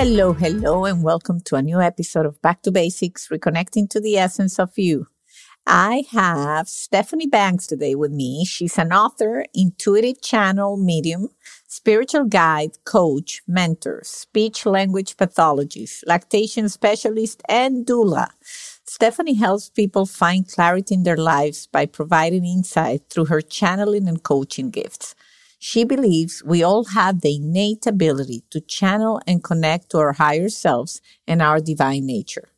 Hello, hello, and welcome to a new episode of Back to Basics, Reconnecting to the Essence of You. I have Stephanie Banks today with me. She's an author, intuitive channel medium, spiritual guide, coach, mentor, speech language pathologist, lactation specialist, and doula. Stephanie helps people find clarity in their lives by providing insight through her channeling and coaching gifts. She believes we all have the innate ability to channel and connect to our higher selves and our divine nature.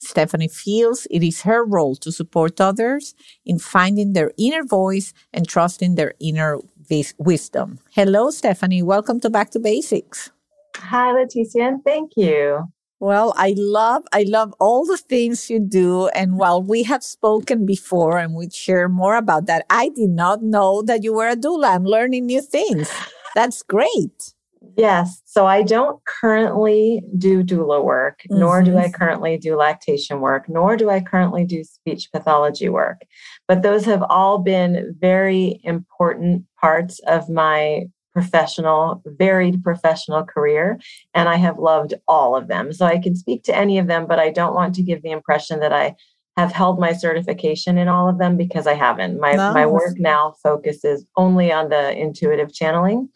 Stephanie feels it is her role to support others in finding their inner voice and trusting their inner vis- wisdom. Hello, Stephanie. Welcome to Back to Basics. Hi, Leticia, and thank you. Well, I love, I love all the things you do. And while we have spoken before and we share more about that, I did not know that you were a doula. I'm learning new things. That's great. Yes. So I don't currently do doula work, mm-hmm. nor do I mm-hmm. currently do lactation work, nor do I currently do speech pathology work. But those have all been very important parts of my professional, varied professional career, and I have loved all of them. So I can speak to any of them, but I don't want to give the impression that I have held my certification in all of them because I haven't. My my work now focuses only on the intuitive channeling.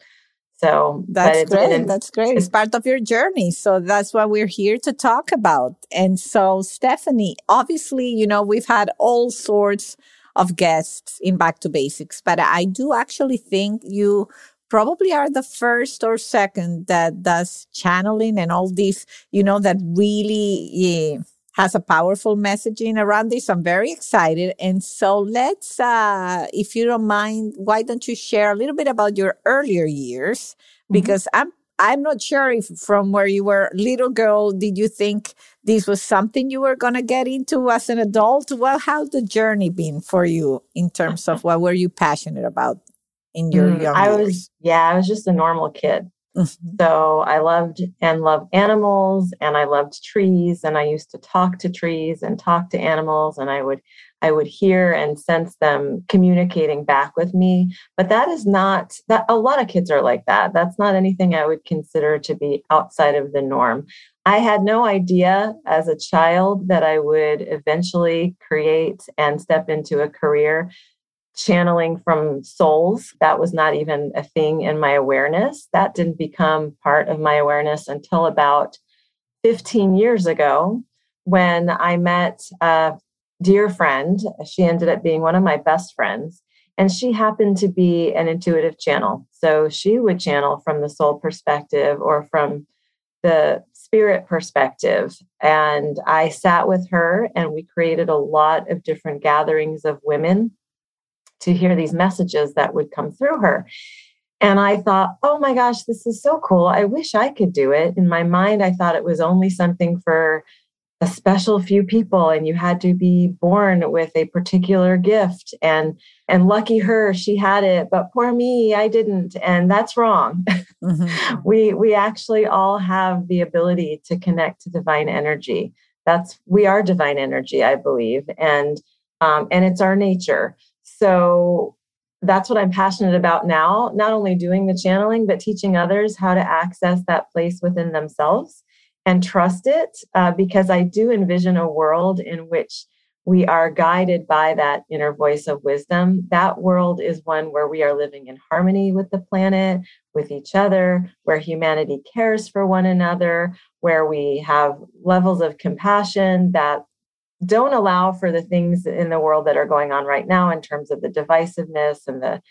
So that's great. that's great. It's part of your journey. So that's what we're here to talk about. And so, Stephanie, obviously, you know, we've had all sorts of guests in Back to Basics, but I do actually think you probably are the first or second that does channeling and all this, you know, that really yeah, has a powerful messaging around this. I'm very excited. And so let's, uh, if you don't mind, why don't you share a little bit about your earlier years? Mm-hmm. Because mm-hmm. I'm I'm not sure if from where you were little girl, did you think this was something you were going to get into as an adult? Well, how's the journey been for you in terms of what were you passionate about? In your mm, young I years? was, yeah, I was just a normal kid. Mm-hmm. So I loved and loved animals and I loved trees and I used to talk to trees and talk to animals and I would I would hear and sense them communicating back with me. But that is not that a lot of kids are like that. That's not anything I would consider to be outside of the norm. I had no idea as a child that I would eventually create and step into a career channeling from souls. That was not even a thing in my awareness. That didn't become part of my awareness until about 15 years ago when I met a dear friend. She ended up being one of my best friends. And she happened to be an intuitive channel. So she would channel from the soul perspective or from the spirit perspective. And I sat with her and we created a lot of different gatherings of women to hear these messages that would come through her. And I thought, oh my gosh, this is so cool. I wish I could do it. In my mind, I thought it was only something for a special few people and you had to be born with a particular gift and and lucky her she had it but poor me i didn't and that's wrong mm-hmm. we we actually all have the ability to connect to divine energy that's we are divine energy i believe and um, and it's our nature so that's what I'm passionate about now, not only doing the channeling, but teaching others how to access that place within themselves and trust it, uh, because I do envision a world in which we are guided by that inner voice of wisdom. That world is one where we are living in harmony with the planet, with each other, where humanity cares for one another, where we have levels of compassion that don't allow for the things in the world that are going on right now in terms of the divisiveness and the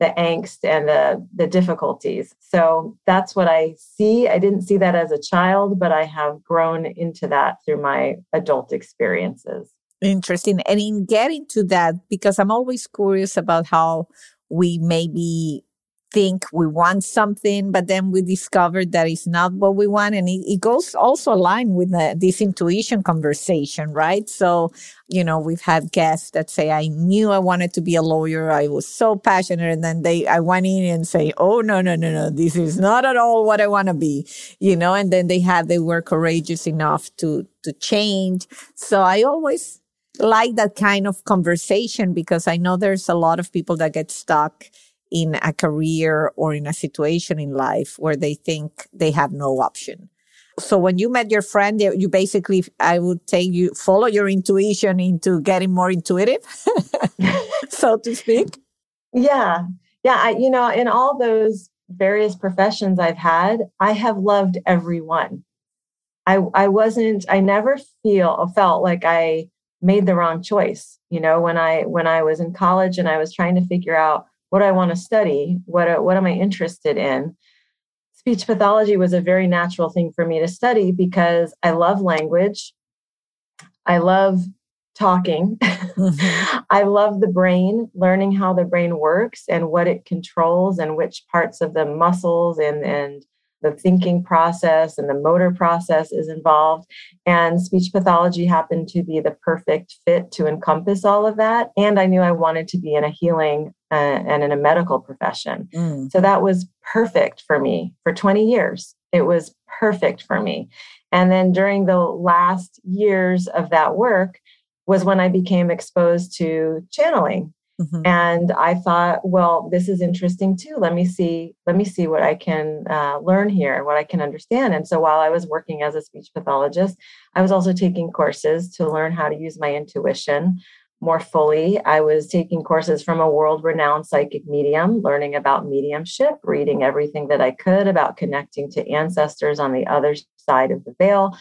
the angst and the the difficulties. So that's what i see. I didn't see that as a child but i have grown into that through my adult experiences. Interesting. And in getting to that because i'm always curious about how we maybe think we want something, but then we discovered that it's not what we want. And it, it goes also aligned with the, this intuition conversation, right? So, you know, we've had guests that say, I knew I wanted to be a lawyer. I was so passionate. And then they, I went in and say, Oh, no, no, no, no. This is not at all what I want to be, you know, and then they had, they were courageous enough to, to change. So I always like that kind of conversation because I know there's a lot of people that get stuck in a career or in a situation in life where they think they have no option. So when you met your friend, you basically, I would say you follow your intuition into getting more intuitive, so to speak. Yeah. Yeah. I, you know, in all those various professions I've had, I have loved everyone. I, I wasn't, I never feel, felt like I made the wrong choice. You know, when I, when I was in college and I was trying to figure out what I want to study, what what am I interested in. Speech pathology was a very natural thing for me to study because I love language. I love talking. Mm-hmm. I love the brain, learning how the brain works and what it controls and which parts of the muscles and and the thinking process and the motor process is involved. And speech pathology happened to be the perfect fit to encompass all of that. And I knew I wanted to be in a healing uh, and in a medical profession. Mm. So that was perfect for me for 20 years. It was perfect for me. And then during the last years of that work was when I became exposed to channeling Mm-hmm. And I thought, well, this is interesting too. Let me see, let me see what I can uh, learn here, what I can understand. And so while I was working as a speech pathologist, I was also taking courses to learn how to use my intuition more fully. I was taking courses from a world renowned psychic medium, learning about mediumship, reading everything that I could about connecting to ancestors on the other side of the veil,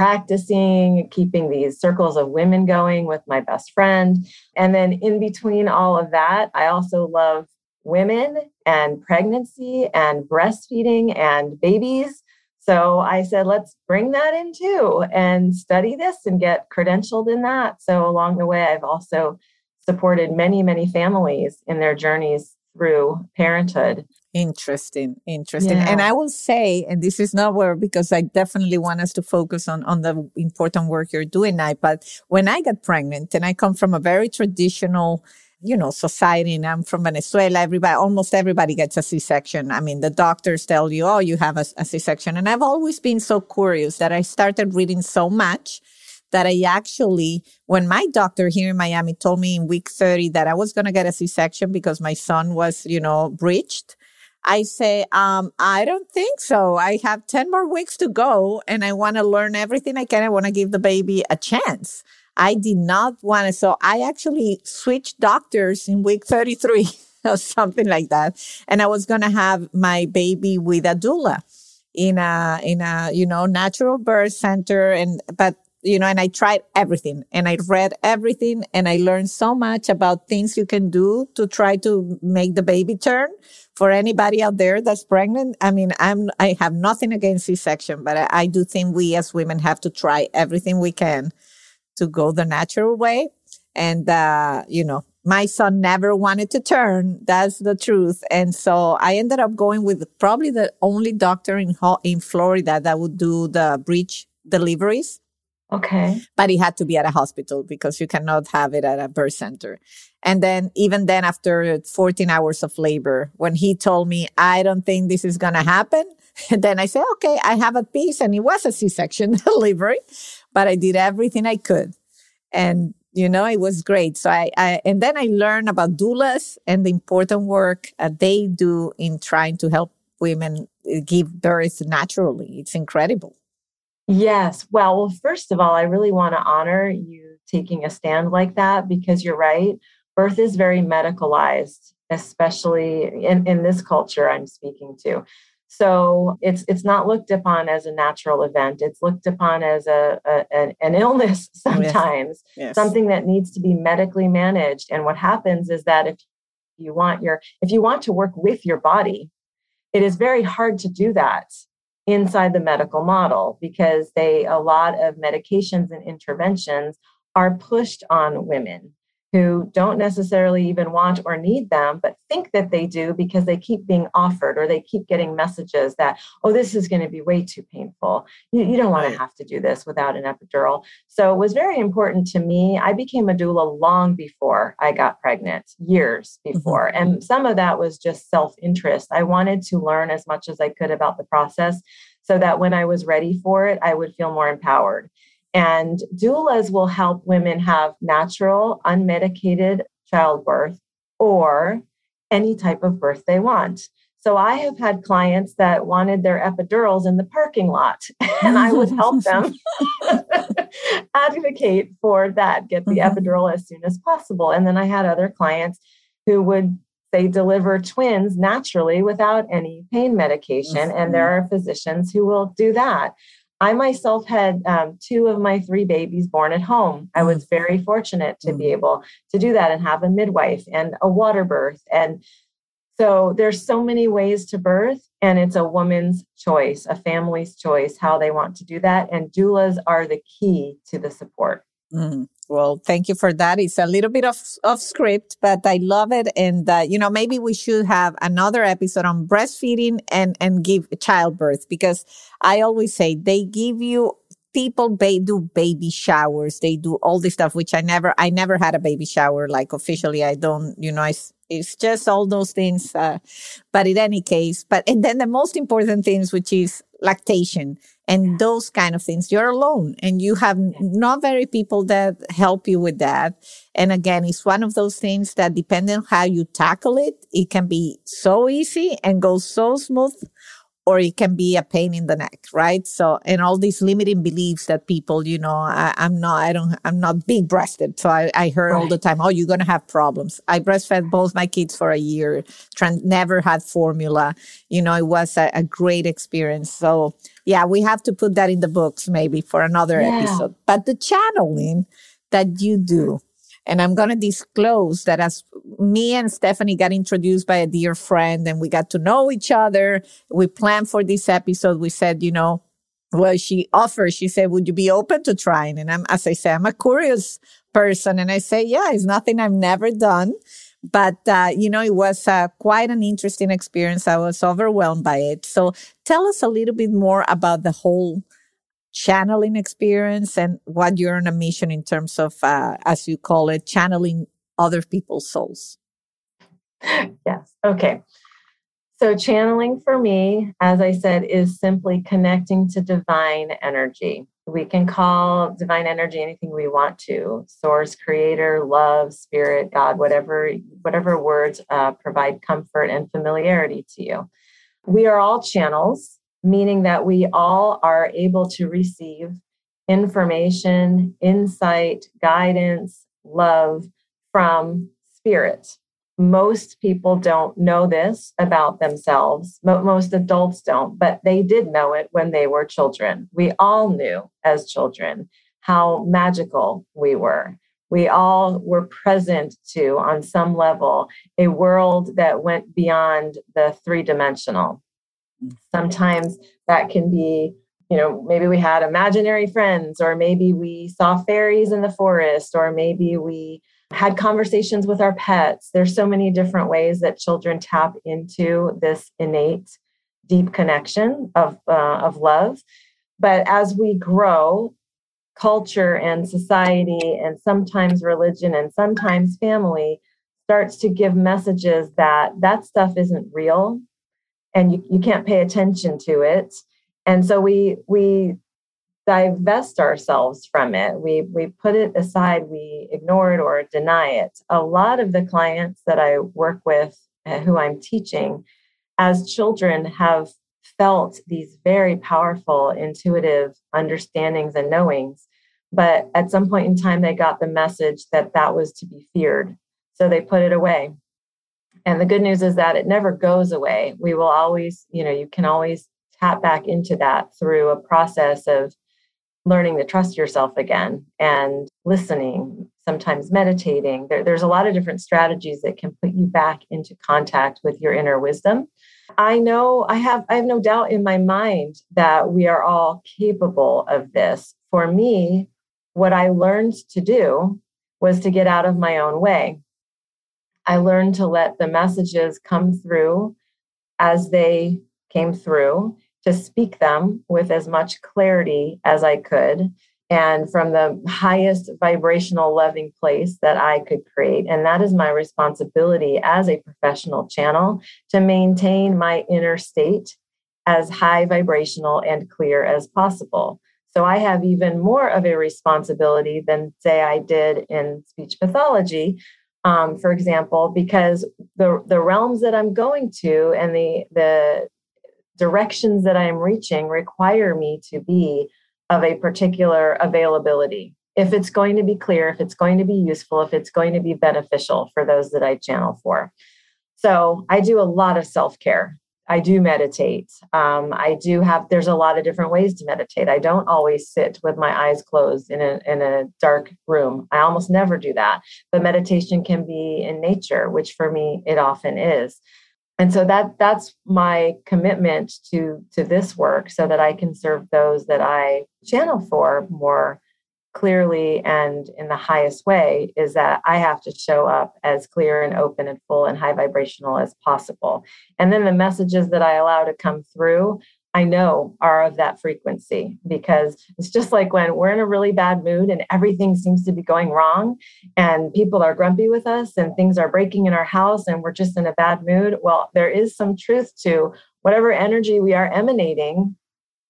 practicing, keeping these circles of women going with my best friend. And then in between all of that, I also love women and pregnancy and breastfeeding and babies. So I said, let's bring that in too and study this and get credentialed in that. So along the way, I've also supported many, many families in their journeys through parenthood. Interesting, interesting. Yeah. And I will say, and this is not where because I definitely want us to focus on on the important work you're doing now. But when I got pregnant, and I come from a very traditional, you know, society, and I'm from Venezuela. Everybody, almost everybody gets a C-section. I mean, the doctors tell you, "Oh, you have a, a C-section," and I've always been so curious that I started reading so much that I actually, when my doctor here in Miami told me in week 30 that I was going to get a C-section because my son was, you know, breached, I say, um, I don't think so. I have 10 more weeks to go and I want to learn everything I can. I want to give the baby a chance. I did not want to. So I actually switched doctors in week 33 or something like that. And I was going to have my baby with a doula in a, in a, you know, natural birth center. And, but you know, and I tried everything and I read everything and I learned so much about things you can do to try to make the baby turn for anybody out there that's pregnant. I mean, I'm, I have nothing against C-section, but I, I do think we as women have to try everything we can to go the natural way. And, uh, you know, my son never wanted to turn. That's the truth. And so I ended up going with probably the only doctor in, in Florida that would do the breech deliveries Okay. But it had to be at a hospital because you cannot have it at a birth center. And then even then after 14 hours of labor, when he told me, I don't think this is going to happen. Then I said, okay, I have a peace and it was a C-section delivery, but I did everything I could. And, you know, it was great. So I, I and then I learned about doulas and the important work uh, they do in trying to help women uh, give birth naturally. It's incredible. Yes. Well, well, first of all, I really want to honor you taking a stand like that because you're right. Birth is very medicalized, especially in, in this culture I'm speaking to. So it's it's not looked upon as a natural event. It's looked upon as a, a an, illness oh, sometimes, yes. Yes. something that needs to be medically managed. And what happens is that if you want your if you want to work with your body, it is very hard to do that inside the medical model because they a lot of medications and interventions are pushed on women who don't necessarily even want or need them, but think that they do because they keep being offered or they keep getting messages that, oh, this is going to be way too painful. You, you don't want to have to do this without an epidural. So it was very important to me. I became a doula long before I got pregnant, years mm-hmm. before. Mm-hmm. And some of that was just self interest. I wanted to learn as much as I could about the process so that when I was ready for it, I would feel more empowered. And doulas will help women have natural, unmedicated childbirth or any type of birth they want. So I have had clients that wanted their epidurals in the parking lot, and I would help them advocate for that, get the mm-hmm. epidural as soon as possible. And then I had other clients who would say deliver twins naturally without any pain medication. Mm-hmm. And there are physicians who will do that. I myself had um, two of my three babies born at home. I was mm. very fortunate to be mm. able to do that and have a midwife and a water birth. And so there's so many ways to birth, and it's a woman's choice, a family's choice, how they want to do that. And doulas are the key to the support. Mm. Well, thank you for that. It's a little bit of, of script, but I love it. And, uh, you know, maybe we should have another episode on breastfeeding and, and give childbirth because I always say they give you people ba- do baby showers. They do all this stuff, which I never, I never had a baby shower. Like officially, I don't, you know, I, it's just all those things. Uh, but in any case, but, and then the most important things, which is lactation and those kind of things. You're alone and you have not very people that help you with that. And again, it's one of those things that depending on how you tackle it, it can be so easy and go so smooth or it can be a pain in the neck, right? So, and all these limiting beliefs that people, you know, I, am not, I don't, I'm not big breasted. So I, I heard right. all the time, oh, you're going to have problems. I breastfed both my kids for a year, trans- never had formula. You know, it was a, a, great experience. So yeah, we have to put that in the books maybe for another yeah. episode. But the channeling that you do, and I'm going to disclose that as me and Stephanie got introduced by a dear friend and we got to know each other, we planned for this episode. We said, you know, well, she offered, she said, would you be open to trying? And I'm, as I say, I'm a curious person. And I say, yeah, it's nothing I've never done. But, uh, you know, it was uh, quite an interesting experience. I was overwhelmed by it. So tell us a little bit more about the whole channeling experience and what you're on a mission in terms of, uh, as you call it, channeling other people's souls. Yes. Okay. So, channeling for me, as I said, is simply connecting to divine energy. We can call divine energy anything we want to source, creator, love, spirit, God, whatever, whatever words uh, provide comfort and familiarity to you. We are all channels meaning that we all are able to receive information, insight, guidance, love from spirit. Most people don't know this about themselves. Most adults don't, but they did know it when they were children. We all knew as children how magical we were. We all were present to, on some level, a world that went beyond the three dimensional. Sometimes that can be, you know, maybe we had imaginary friends, or maybe we saw fairies in the forest, or maybe we had conversations with our pets. There's so many different ways that children tap into this innate, deep connection of, uh, of love. But as we grow, culture and society, and sometimes religion, and sometimes family starts to give messages that that stuff isn't real and you, you can't pay attention to it. And so we we divest ourselves from it. We we put it aside we ignore it or deny it. A lot of the clients that i work with uh, who i'm teaching as children have felt these very powerful intuitive understandings and knowings but at some point in time they got the message that that was to be feared. So they put it away and the good news is that it never goes away. We will always, you know, you can always tap back into that through a process of learning to trust yourself again and listening, sometimes meditating. There, there's a lot of different strategies that can put you back into contact with your inner wisdom. I know I have I have no doubt in my mind that we are all capable of this. For me, what I learned to do was to get out of my own way. I learned to let the messages come through as they came through, to speak them with as much clarity as I could, and from the highest vibrational loving place that I could create. And that is my responsibility as a professional channel to maintain my inner state as high vibrational and clear as possible. So I have even more of a responsibility than, say, I did in speech pathology, um, for example, because the the realms that I'm going to and the the directions that I'm reaching require me to be of a particular availability. If it's going to be clear, if it's going to be useful, if it's going to be beneficial for those that I channel for. So I do a lot of self care. I do meditate. Um, I do have, there's a lot of different ways to meditate. I don't always sit with my eyes closed in a, in a dark room. I almost never do that. But meditation can be in nature, which for me, it often is and so that that's my commitment to to this work so that i can serve those that i channel for more clearly and in the highest way is that i have to show up as clear and open and full and high vibrational as possible and then the messages that i allow to come through I know are of that frequency because it's just like when we're in a really bad mood and everything seems to be going wrong and people are grumpy with us and things are breaking in our house and we're just in a bad mood. Well, there is some truth to whatever energy we are emanating.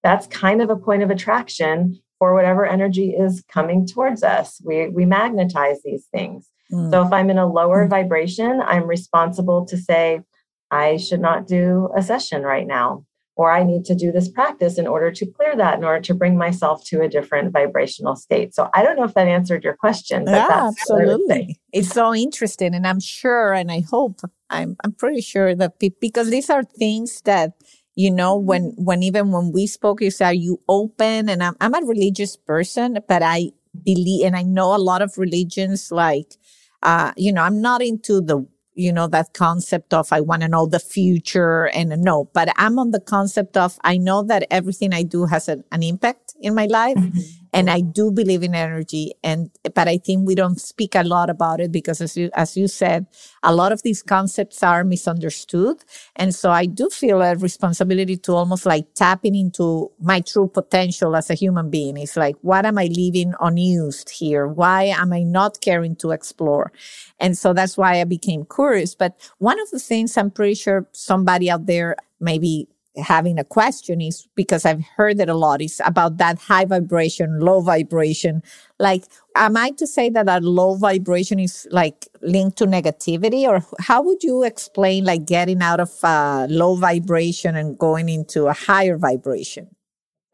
That's kind of a point of attraction for whatever energy is coming towards us. We, we magnetize these things. Mm. So if I'm in a lower mm. vibration, I'm responsible to say, I should not do a session right now or I need to do this practice in order to clear that, in order to bring myself to a different vibrational state. So I don't know if that answered your question. yeah, absolutely. It's so interesting. And I'm sure, and I hope, I'm, I'm pretty sure that pe- because these are things that, you know, when, when even when we spoke, you said, are you open? And I'm, I'm a religious person, but I believe, and I know a lot of religions like, uh, you know, I'm not into the you know, that concept of I want to know the future and no, but I'm on the concept of I know that everything I do has an, an impact in my life. Mm-hmm and I do believe in energy. And but I think we don't speak a lot about it because, as you as you said, a lot of these concepts are misunderstood. And so I do feel a responsibility to almost like tapping into my true potential as a human being. It's like, what am I leaving unused here? Why am I not caring to explore? And so that's why I became curious. But one of the things I'm pretty sure somebody out there maybe having a question is because I've heard it a lot is about that high vibration, low vibration. Like, am I to say that a low vibration is like linked to negativity or how would you explain like getting out of uh, low vibration and going into a higher vibration?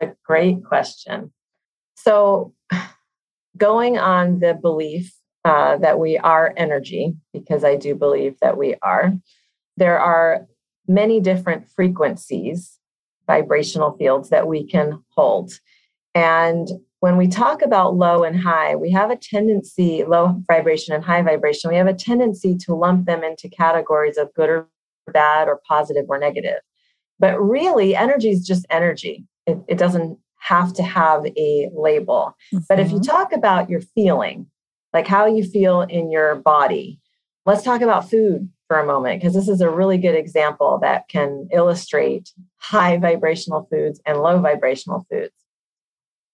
A great question. So going on the belief uh, that we are energy, because I do believe that we are, there are many different frequencies, vibrational fields that we can hold. And when we talk about low and high, we have a tendency, low vibration and high vibration, we have a tendency to lump them into categories of good or bad or positive or negative. But really, energy is just energy. It, it doesn't have to have a label. Mm-hmm. But if you mm-hmm. talk about your feeling, like how you feel in your body, let's talk about food for a moment because this is a really good example that can illustrate high vibrational foods and low vibrational foods.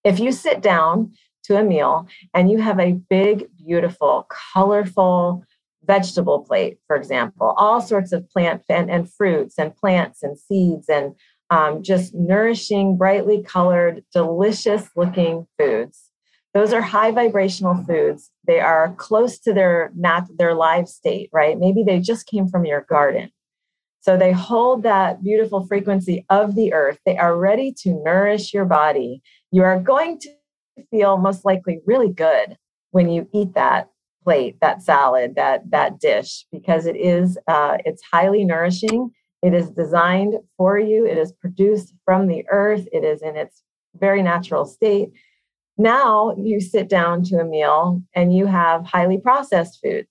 If you sit down to a meal and you have a big, beautiful, colorful vegetable plate, for example, all sorts of plant and, and fruits and plants and seeds and um, just nourishing, brightly colored, delicious looking foods. Those are high vibrational foods. They are close to their not their live state, right? Maybe they just came from your garden. So they hold that beautiful frequency of the earth. They are ready to nourish your body. You are going to feel most likely really good when you eat that plate, that salad, that that dish, because it is uh, it's highly nourishing. It is designed for you. It is produced from the earth. It is in its very natural state. Now you sit down to a meal and you have highly processed foods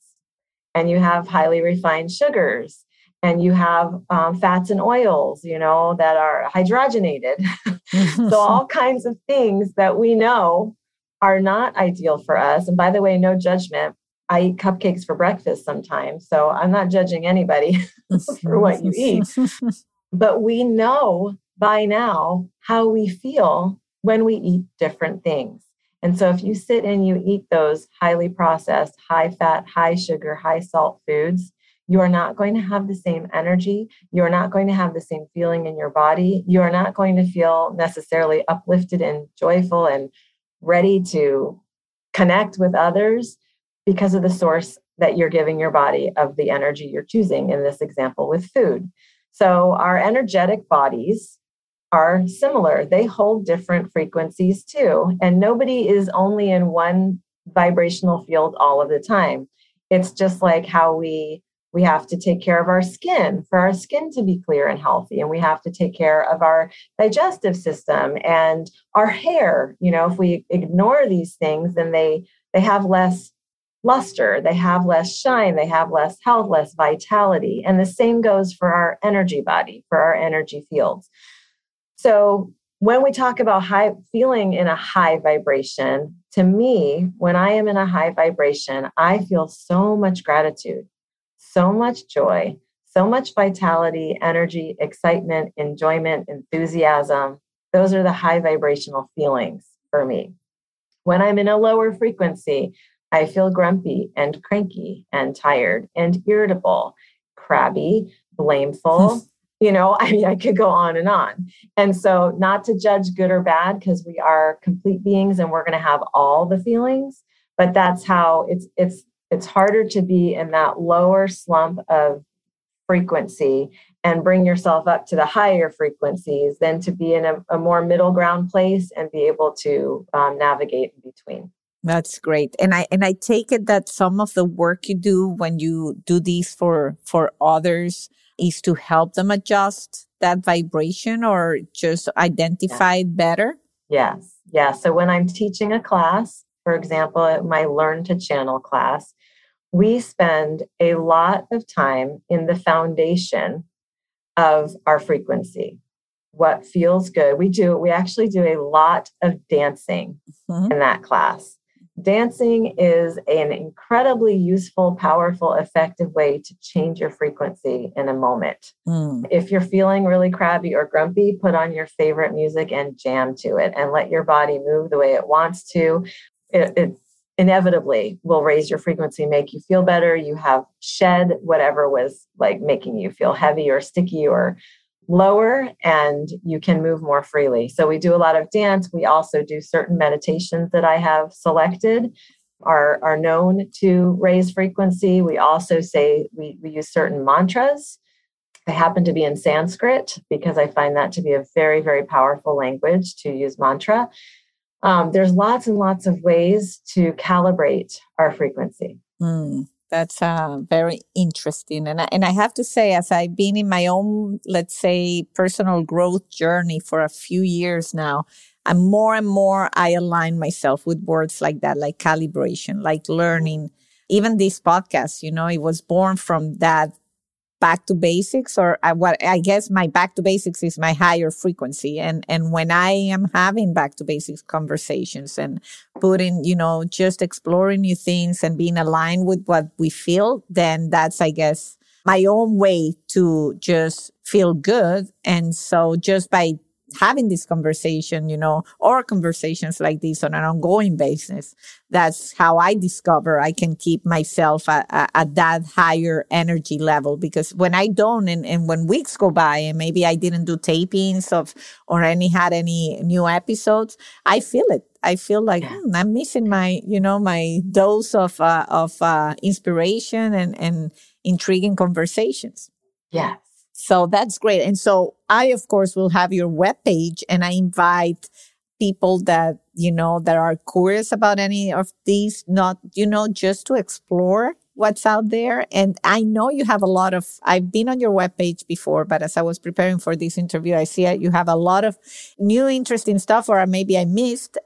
and you have highly refined sugars and you have um, fats and oils, you know, that are hydrogenated. so, all kinds of things that we know are not ideal for us. And by the way, no judgment. I eat cupcakes for breakfast sometimes. So I'm not judging anybody for what you eat. But we know by now how we feel when we eat different things. And so if you sit and you eat those highly processed, high fat, high sugar, high salt foods, you are not going to have the same energy. You are not going to have the same feeling in your body. You are not going to feel necessarily uplifted and joyful and ready to connect with others because of the source that you're giving your body of the energy you're choosing in this example with food. So, our energetic bodies are similar. They hold different frequencies too. And nobody is only in one vibrational field all of the time. It's just like how we we have to take care of our skin for our skin to be clear and healthy and we have to take care of our digestive system and our hair you know if we ignore these things then they they have less luster they have less shine they have less health less vitality and the same goes for our energy body for our energy fields so when we talk about high feeling in a high vibration, to me, when I am in a high vibration, I feel so much gratitude, so much joy, so much vitality, energy, excitement, enjoyment, enthusiasm. Those are the high vibrational feelings for me. When I'm in a lower frequency, I feel grumpy and cranky and tired and irritable, crabby, blameful, hmm. You know i mean i could go on and on and so not to judge good or bad because we are complete beings and we're going to have all the feelings but that's how it's it's it's harder to be in that lower slump of frequency and bring yourself up to the higher frequencies than to be in a, a more middle ground place and be able to um, navigate in between that's great. And I and I take it that some of the work you do when you do these for for others is to help them adjust that vibration or just identify it better? Yes. Yeah. So when I'm teaching a class, for example, my Learn to Channel class, we spend a lot of time in the foundation of our frequency. What feels good. We do, we actually do a lot of dancing mm-hmm. in that class. Dancing is an incredibly useful, powerful, effective way to change your frequency in a moment. Mm. If you're feeling really crabby or grumpy, put on your favorite music and jam to it and let your body move the way it wants to. It, it inevitably will raise your frequency, make you feel better. You have shed whatever was like making you feel heavy or sticky or lower and you can move more freely. So we do a lot of dance. We also do certain meditations that I have selected are, are known to raise frequency. We also say we, we use certain mantras. I happen to be in Sanskrit because I find that to be a very, very powerful language to use mantra. Um, there's lots and lots of ways to calibrate our frequency. Mm. That's uh, very interesting. And I, and I have to say, as I've been in my own, let's say, personal growth journey for a few years now, and more and more I align myself with words like that, like calibration, like learning. Even this podcast, you know, it was born from that back to basics or I, what I guess my back to basics is my higher frequency. And, and when I am having back to basics conversations and putting, you know, just exploring new things and being aligned with what we feel, then that's, I guess, my own way to just feel good. And so just by having this conversation, you know, or conversations like this on an ongoing basis. That's how I discover I can keep myself at, at, that higher energy level. Because when I don't, and, and when weeks go by and maybe I didn't do tapings of, or any had any new episodes, I feel it. I feel like hmm, I'm missing my, you know, my dose of, uh, of, uh, inspiration and, and intriguing conversations. Yes. So that's great. And so I, of course, will have your webpage and I invite people that, you know, that are curious about any of these, not, you know, just to explore what's out there. And I know you have a lot of, I've been on your webpage before, but as I was preparing for this interview, I see you have a lot of new interesting stuff, or maybe I missed.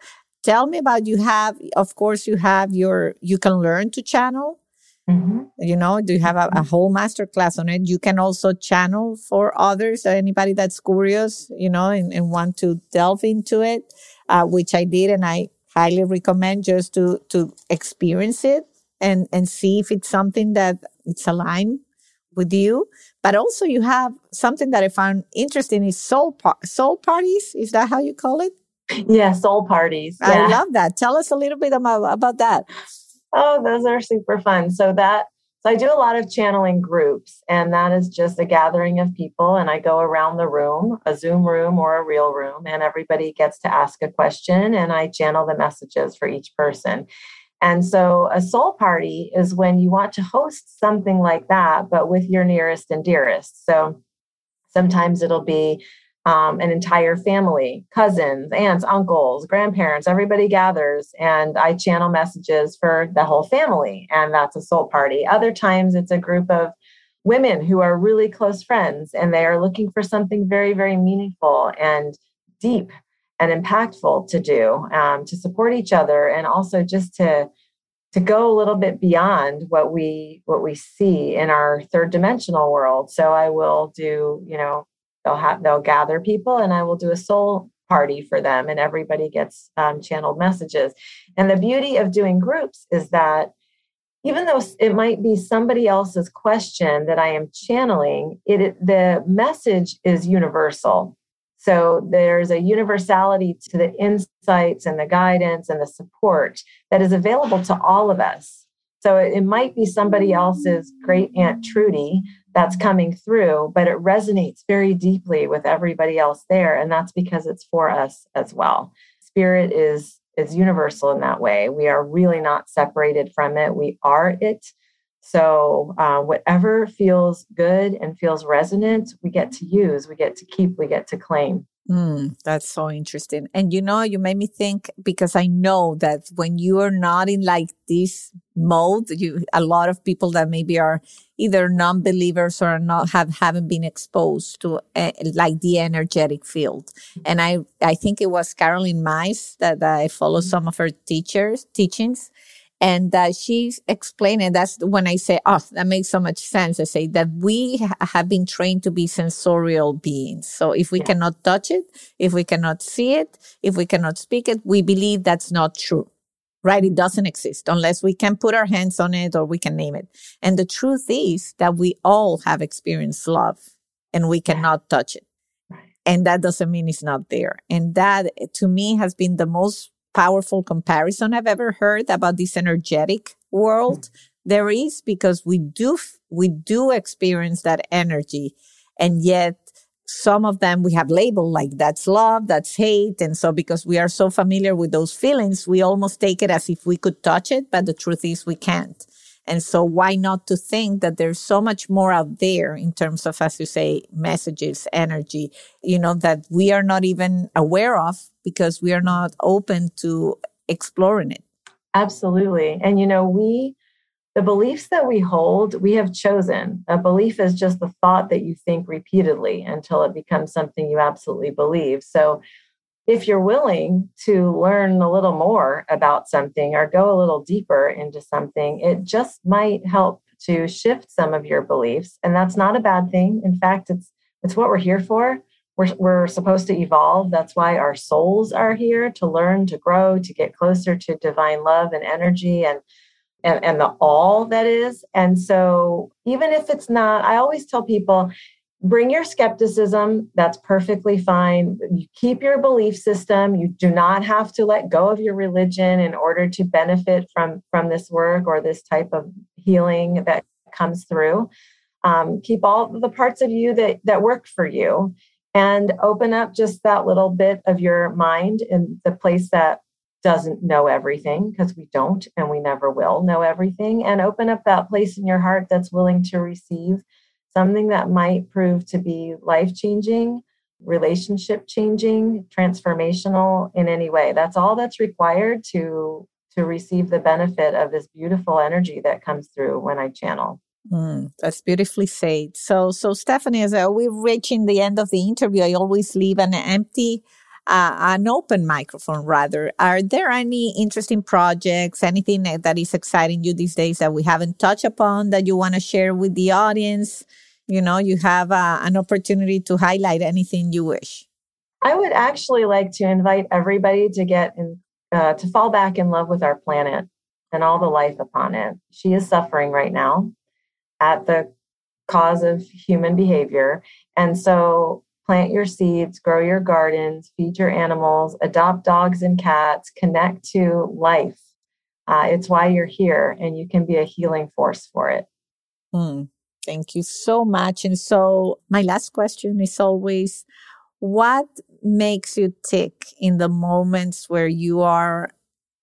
Tell me about you have, of course, you have your, you can learn to channel Mm-hmm. You know, do you have a, a, whole master class on it? You can also channel for others or anybody that's curious, you know, and, and want to delve into it, uh, which I did. And I highly recommend just to, to experience it and and see if it's something that it's aligned with you. But also you have something that I found interesting is soul par- soul parties. Is that how you call it? Yeah, soul parties. Yeah. I love that. Tell us a little bit about, about that. Oh, those are super fun. So that so I do a lot of channeling groups, and that is just a gathering of people. And I go around the room, a Zoom room or a real room, and everybody gets to ask a question, and I channel the messages for each person. And so a soul party is when you want to host something like that, but with your nearest and dearest. So sometimes it'll be um, an entire family, cousins, aunts, uncles, grandparents, everybody gathers, and I channel messages for the whole family, and that's a soul party. Other times it's a group of women who are really close friends and they are looking for something very, very meaningful and deep and impactful to do um, to support each other and also just to to go a little bit beyond what we what we see in our third dimensional world so i will do you know they'll have they'll gather people and i will do a soul party for them and everybody gets um, channeled messages and the beauty of doing groups is that even though it might be somebody else's question that i am channeling it the message is universal so there's a universality to the insights and the guidance and the support that is available to all of us. So it, might be somebody else's great Aunt Trudy that's coming through, but it resonates very deeply with everybody else there. And that's because it's for us as well. Spirit is is universal in that way. We are really not separated from it. We are it. So, uh, whatever feels good and feels resonant, we get to use, we get to keep, we get to claim. Mm, that's so interesting. And you know, you made me think because I know that when you are not in like this mode, you a lot of people that maybe are either non-believers or not have haven't been exposed to uh, like the energetic field. And I I think it was Caroline that, that I follow mm-hmm. some of her teachers teachings and uh, she's explaining that's when I say, oh, that makes so much sense. I say that we ha- have been trained to be sensorial beings. So if we yeah. cannot touch it, if we cannot see it, if we cannot speak it, we believe that's not true, right? It doesn't exist unless we can put our hands on it or we can name it. And the truth is that we all have experienced love and we cannot yeah. touch it. And that doesn't mean it's not there. And that to me has been the most powerful comparison I've ever heard about this energetic world mm. there is because we do, we do experience that energy. And yet some of them we have labeled like that's love, that's hate. And so because we are so familiar with those feelings, we almost take it as if we could touch it. But the truth is we can't. And so why not to think that there's so much more out there in terms of, as you say, messages, energy, you know, that we are not even aware of because we are not open to exploring it. Absolutely. And, you know, we, the beliefs that we hold, we have chosen. A belief is just the thought that you think repeatedly until it becomes something you absolutely believe. So, if you're willing to learn a little more about something or go a little deeper into something, it just might help to shift some of your beliefs. And that's not a bad thing. In fact, it's it's what we're here for. We're, we're supposed to evolve. That's why our souls are here to learn, to grow, to get closer to divine love and energy and and, and the all that is. And so even if it's not, I always tell people bring your skepticism. That's perfectly fine. You keep your belief system. You do not have to let go of your religion in order to benefit from from this work or this type of healing that comes through. Um, keep all the parts of you that that work for you and open up just that little bit of your mind in the place that doesn't know everything because we don't and we never will know everything and open up that place in your heart that's willing to receive something that might prove to be life changing, relationship changing, transformational in any way. That's all that's required to to receive the benefit of this beautiful energy that comes through when I channel. Mm, that's beautifully said. So, so Stephanie, as we're reaching the end of the interview, I always leave an empty, uh, an open microphone rather. Are there any interesting projects, anything that is exciting you these days that we haven't touched upon that you want to share with the audience? You know you have uh, an opportunity to highlight anything you wish i would actually like to invite everybody to get in uh, to fall back in love with our planet and all the life upon it. She is suffering right now at the cause of human behavior. And so plant your seeds, grow your gardens, feed your animals, adopt dogs and cats, connect to life. Uh, it's why you're here, and you can be a healing force for it. Mm, thank you so much. And so, my last question is always what makes you tick in the moments where you are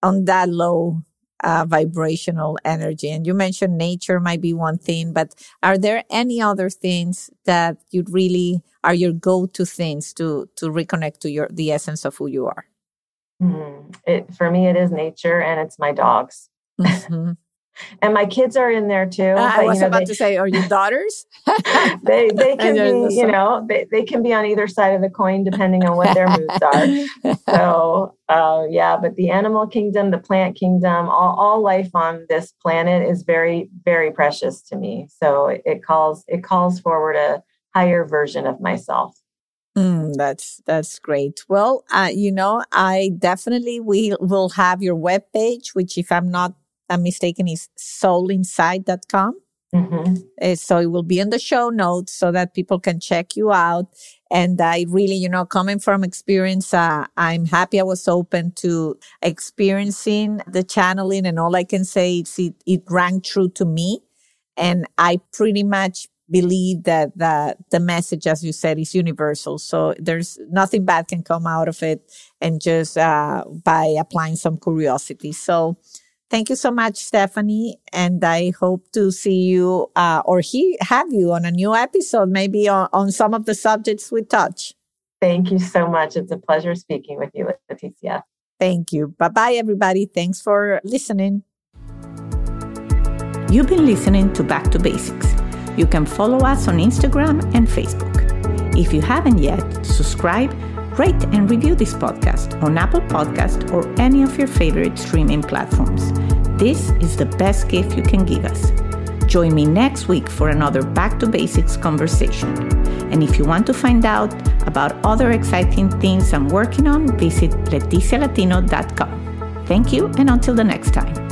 on that low uh, vibrational energy. And you mentioned nature might be one thing, but are there any other things that you really are your go-to things to to reconnect to your the essence of who you are? Mm, it for me, it is nature, and it's my dogs. Mm-hmm and my kids are in there too. Uh, I was know, about they, to say, are your daughters? they they can be, you know, they, they can be on either side of the coin depending on what their moods are. So uh, yeah, but the animal kingdom, the plant kingdom, all, all life on this planet is very very precious to me. So it, it calls it calls forward a higher version of myself. Mm, that's that's great. Well, uh, you know, I definitely we will have your web page, which if I'm not I'm mistaken, is soulinsight.com. Mm-hmm. Uh, so it will be in the show notes so that people can check you out. And I really, you know, coming from experience, uh, I'm happy I was open to experiencing the channeling. And all I can say is it, it rang true to me. And I pretty much believe that the, the message, as you said, is universal. So there's nothing bad can come out of it and just uh, by applying some curiosity. So Thank you so much, Stephanie. And I hope to see you uh, or he have you on a new episode, maybe on, on some of the subjects we touch. Thank you so much. It's a pleasure speaking with you, Leticia. Thank you. Bye bye, everybody. Thanks for listening. You've been listening to Back to Basics. You can follow us on Instagram and Facebook. If you haven't yet, subscribe Rate and review this podcast on Apple Podcast or any of your favorite streaming platforms. This is the best gift you can give us. Join me next week for another Back to Basics conversation. And if you want to find out about other exciting things I'm working on, visit leticialatino.com. Thank you, and until the next time.